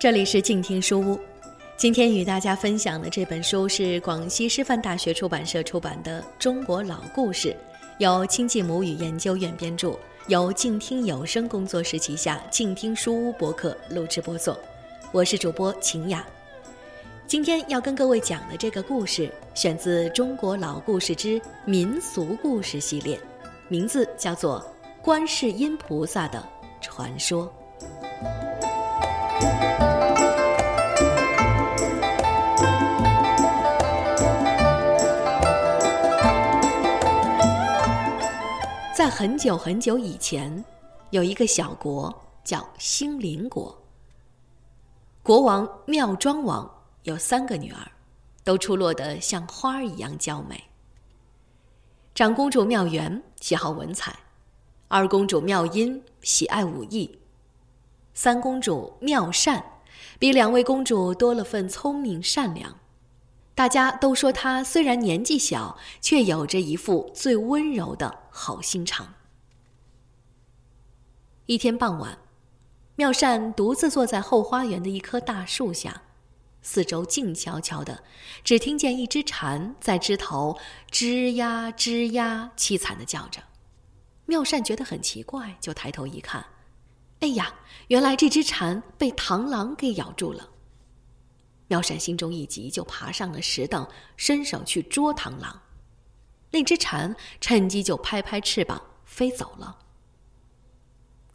这里是静听书屋，今天与大家分享的这本书是广西师范大学出版社出版的《中国老故事》，由亲近母语研究院编著，由静听有声工作室旗下静听书屋博客录制播送。我是主播晴雅。今天要跟各位讲的这个故事，选自《中国老故事之民俗故事系列》，名字叫做《观世音菩萨的传说》。很久很久以前，有一个小国叫兴林国。国王妙庄王有三个女儿，都出落得像花儿一样娇美。长公主妙媛喜好文采，二公主妙音喜爱武艺，三公主妙善比两位公主多了份聪明善良。大家都说他虽然年纪小，却有着一副最温柔的好心肠。一天傍晚，妙善独自坐在后花园的一棵大树下，四周静悄悄的，只听见一只蝉在枝头吱呀吱呀凄惨的叫着。妙善觉得很奇怪，就抬头一看，哎呀，原来这只蝉被螳螂给咬住了。妙善心中一急，就爬上了石凳，伸手去捉螳螂。那只蝉趁机就拍拍翅膀飞走了。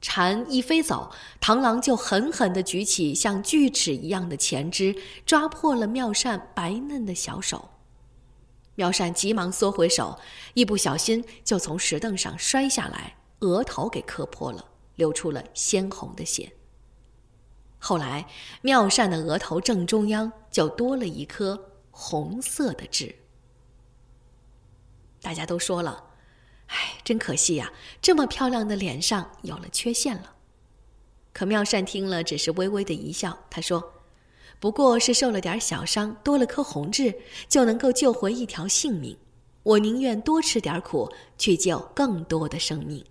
蝉一飞走，螳螂就狠狠地举起像锯齿一样的前肢，抓破了妙善白嫩的小手。妙善急忙缩回手，一不小心就从石凳上摔下来，额头给磕破了，流出了鲜红的血。后来，妙善的额头正中央就多了一颗红色的痣。大家都说了：“哎，真可惜呀，这么漂亮的脸上有了缺陷了。”可妙善听了，只是微微的一笑。他说：“不过是受了点小伤，多了颗红痣，就能够救回一条性命。我宁愿多吃点苦，去救更多的生命。”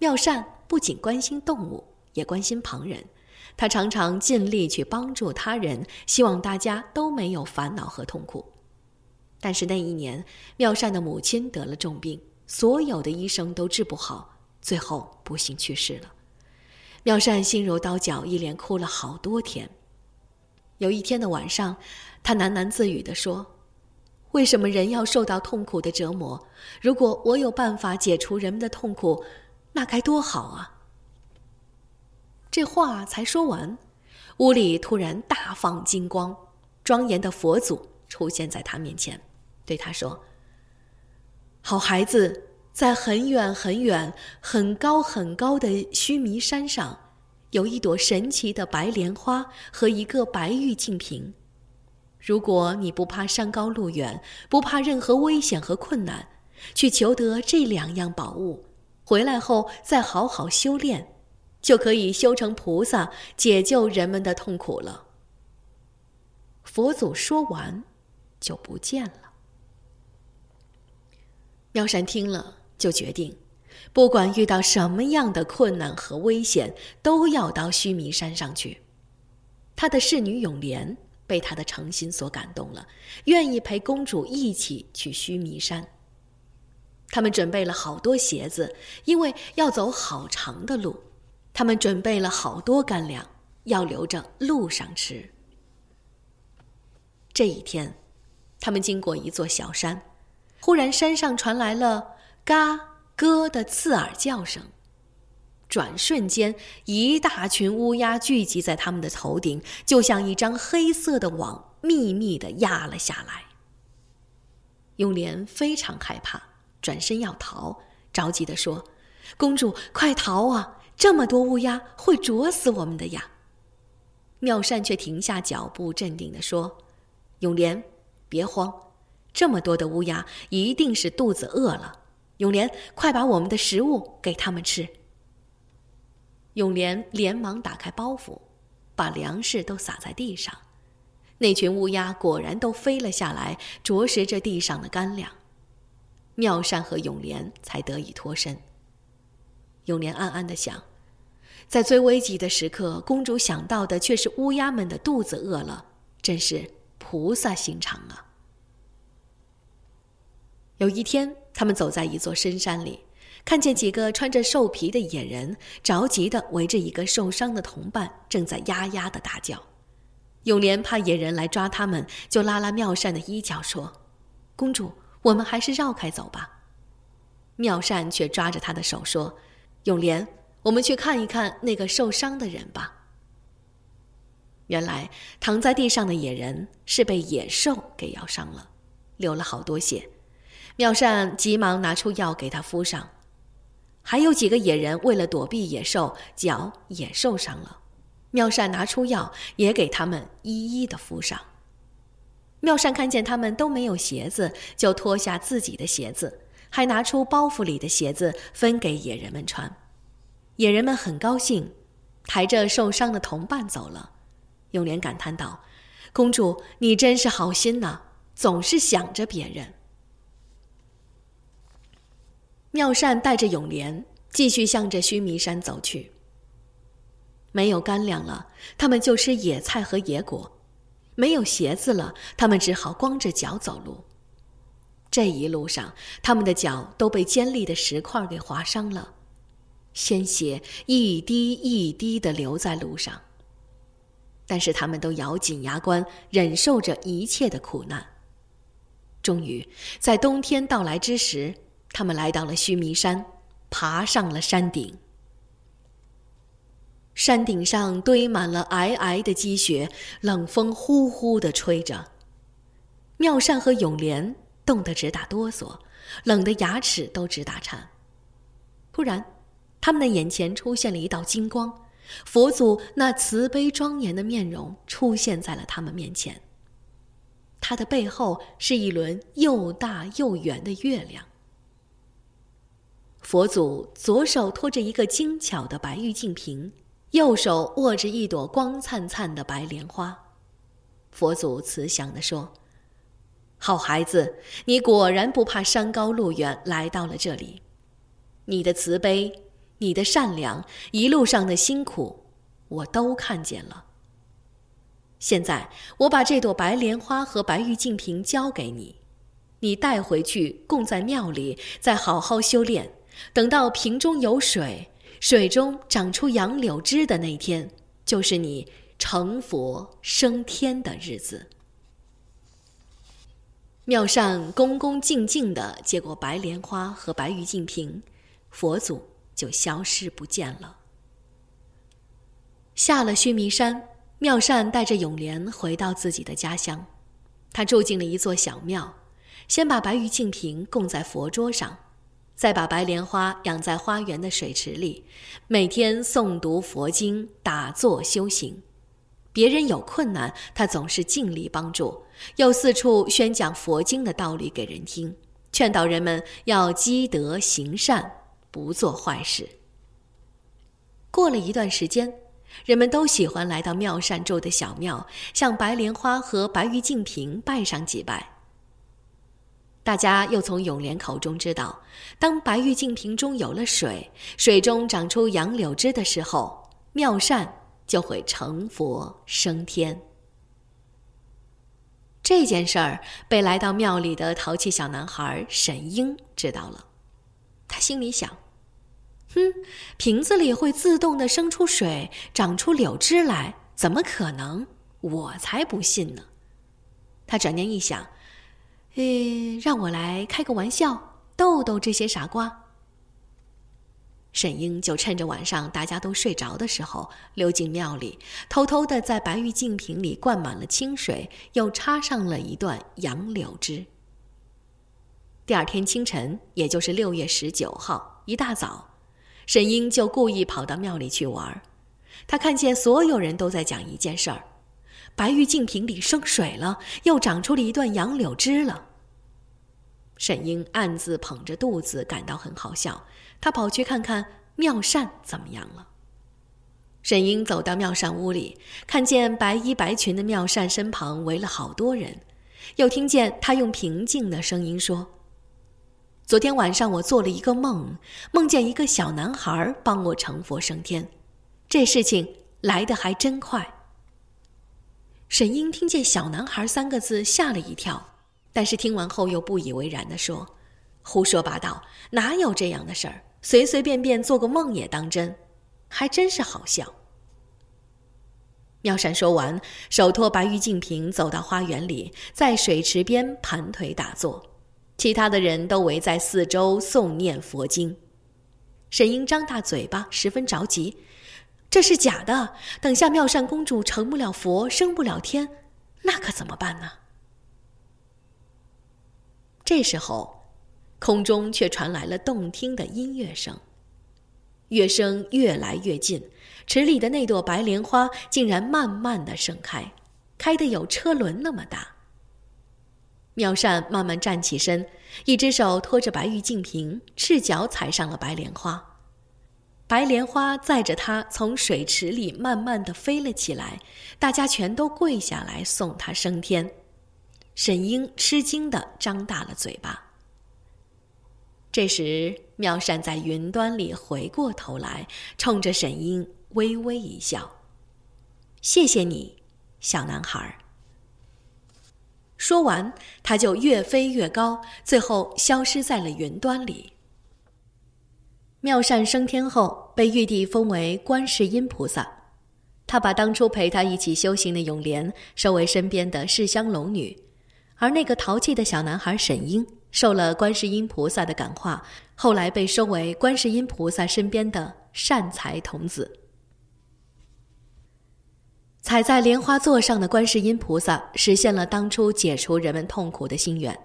妙善不仅关心动物。也关心旁人，他常常尽力去帮助他人，希望大家都没有烦恼和痛苦。但是那一年，妙善的母亲得了重病，所有的医生都治不好，最后不幸去世了。妙善心如刀绞，一连哭了好多天。有一天的晚上，他喃喃自语地说：“为什么人要受到痛苦的折磨？如果我有办法解除人们的痛苦，那该多好啊！”这话才说完，屋里突然大放金光，庄严的佛祖出现在他面前，对他说：“好孩子，在很远很远、很高很高的须弥山上，有一朵神奇的白莲花和一个白玉净瓶。如果你不怕山高路远，不怕任何危险和困难，去求得这两样宝物，回来后再好好修炼。”就可以修成菩萨，解救人们的痛苦了。佛祖说完，就不见了。妙善听了，就决定，不管遇到什么样的困难和危险，都要到须弥山上去。他的侍女永莲被他的诚心所感动了，愿意陪公主一起去须弥山。他们准备了好多鞋子，因为要走好长的路。他们准备了好多干粮，要留着路上吃。这一天，他们经过一座小山，忽然山上传来了嘎咯的刺耳叫声。转瞬间，一大群乌鸦聚集在他们的头顶，就像一张黑色的网，密密的压了下来。永莲非常害怕，转身要逃，着急的说：“公主，快逃啊！”这么多乌鸦会啄死我们的呀！妙善却停下脚步，镇定地说：“永莲，别慌，这么多的乌鸦一定是肚子饿了。永莲，快把我们的食物给他们吃。”永莲连忙打开包袱，把粮食都撒在地上，那群乌鸦果然都飞了下来，啄食着地上的干粮。妙善和永莲才得以脱身。永莲暗暗的想：在最危急的时刻，公主想到的却是乌鸦们的肚子饿了，真是菩萨心肠啊！有一天，他们走在一座深山里，看见几个穿着兽皮的野人，着急地围着一个受伤的同伴，正在呀呀地大叫。永莲怕野人来抓他们，就拉拉妙善的衣角说：“公主，我们还是绕开走吧。”妙善却抓着他的手说：“永莲，我们去看一看那个受伤的人吧。”原来躺在地上的野人是被野兽给咬伤了，流了好多血。妙善急忙拿出药给他敷上，还有几个野人为了躲避野兽，脚也受伤了。妙善拿出药也给他们一一的敷上。妙善看见他们都没有鞋子，就脱下自己的鞋子，还拿出包袱里的鞋子分给野人们穿。野人们很高兴，抬着受伤的同伴走了。永莲感叹道：“公主，你真是好心呐，总是想着别人。”妙善带着永莲继续向着须弥山走去。没有干粮了，他们就吃野菜和野果；没有鞋子了，他们只好光着脚走路。这一路上，他们的脚都被尖利的石块给划伤了，鲜血一滴一滴的流在路上。但是他们都咬紧牙关，忍受着一切的苦难。终于，在冬天到来之时。他们来到了须弥山，爬上了山顶。山顶上堆满了皑皑的积雪，冷风呼呼的吹着。妙善和永莲冻得直打哆嗦，冷得牙齿都直打颤。突然，他们的眼前出现了一道金光，佛祖那慈悲庄严的面容出现在了他们面前。他的背后是一轮又大又圆的月亮。佛祖左手托着一个精巧的白玉净瓶，右手握着一朵光灿灿的白莲花。佛祖慈祥地说：“好孩子，你果然不怕山高路远来到了这里。你的慈悲，你的善良，一路上的辛苦，我都看见了。现在我把这朵白莲花和白玉净瓶交给你，你带回去供在庙里，再好好修炼。”等到瓶中有水，水中长出杨柳枝的那天，就是你成佛升天的日子。妙善恭恭敬敬的接过白莲花和白玉净瓶，佛祖就消失不见了。下了须弥山，妙善带着永莲回到自己的家乡，他住进了一座小庙，先把白玉净瓶供在佛桌上。再把白莲花养在花园的水池里，每天诵读佛经、打坐修行。别人有困难，他总是尽力帮助，又四处宣讲佛经的道理给人听，劝导人们要积德行善，不做坏事。过了一段时间，人们都喜欢来到妙善住的小庙，向白莲花和白玉净瓶拜上几拜。大家又从永莲口中知道，当白玉净瓶中有了水，水中长出杨柳枝的时候，妙善就会成佛升天。这件事儿被来到庙里的淘气小男孩沈英知道了，他心里想：“哼，瓶子里会自动的生出水，长出柳枝来，怎么可能？我才不信呢！”他转念一想。嗯，让我来开个玩笑，逗逗这些傻瓜。沈英就趁着晚上大家都睡着的时候，溜进庙里，偷偷的在白玉净瓶里灌满了清水，又插上了一段杨柳枝。第二天清晨，也就是六月十九号一大早，沈英就故意跑到庙里去玩。他看见所有人都在讲一件事儿：白玉净瓶里生水了，又长出了一段杨柳枝了。沈英暗自捧着肚子，感到很好笑。他跑去看看妙善怎么样了。沈英走到妙善屋里，看见白衣白裙的妙善身旁围了好多人，又听见他用平静的声音说：“昨天晚上我做了一个梦，梦见一个小男孩帮我成佛升天。这事情来得还真快。沈英听见“小男孩”三个字，吓了一跳，但是听完后又不以为然地说：“胡说八道，哪有这样的事儿？随随便便做个梦也当真，还真是好笑。”妙善说完，手托白玉净瓶走到花园里，在水池边盘腿打坐，其他的人都围在四周诵念佛经。沈英张大嘴巴，十分着急。这是假的。等下妙善公主成不了佛，升不了天，那可怎么办呢？这时候，空中却传来了动听的音乐声，乐声越来越近，池里的那朵白莲花竟然慢慢的盛开，开得有车轮那么大。妙善慢慢站起身，一只手托着白玉净瓶，赤脚踩上了白莲花。白莲花载着他从水池里慢慢的飞了起来，大家全都跪下来送他升天。沈英吃惊的张大了嘴巴。这时，妙善在云端里回过头来，冲着沈英微微一笑：“谢谢你，小男孩。”说完，他就越飞越高，最后消失在了云端里。妙善升天后，被玉帝封为观世音菩萨。他把当初陪他一起修行的永莲收为身边的世香龙女，而那个淘气的小男孩沈英受了观世音菩萨的感化，后来被收为观世音菩萨身边的善财童子。踩在莲花座上的观世音菩萨，实现了当初解除人们痛苦的心愿。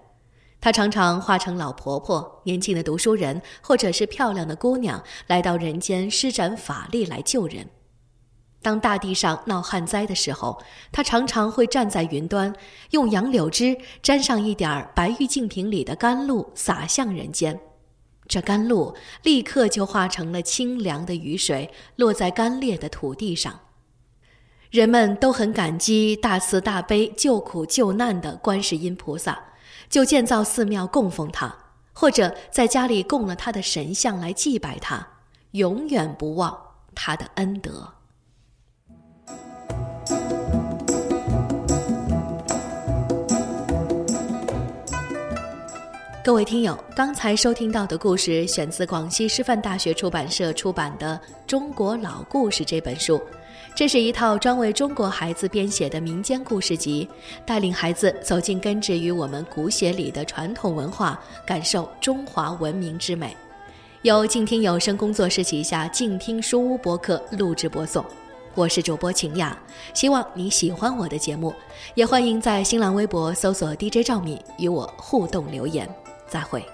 他常常化成老婆婆、年轻的读书人，或者是漂亮的姑娘，来到人间施展法力来救人。当大地上闹旱灾的时候，他常常会站在云端，用杨柳枝沾上一点白玉净瓶里的甘露，洒向人间。这甘露立刻就化成了清凉的雨水，落在干裂的土地上。人们都很感激大慈大悲、救苦救难的观世音菩萨。就建造寺庙供奉他，或者在家里供了他的神像来祭拜他，永远不忘他的恩德。各位听友，刚才收听到的故事选自广西师范大学出版社出版的《中国老故事》这本书。这是一套专为中国孩子编写的民间故事集，带领孩子走进根植于我们骨血里的传统文化，感受中华文明之美。由静听有声工作室旗下静听书屋播客录制播送，我是主播秦雅，希望你喜欢我的节目，也欢迎在新浪微博搜索 DJ 赵敏与我互动留言。再会。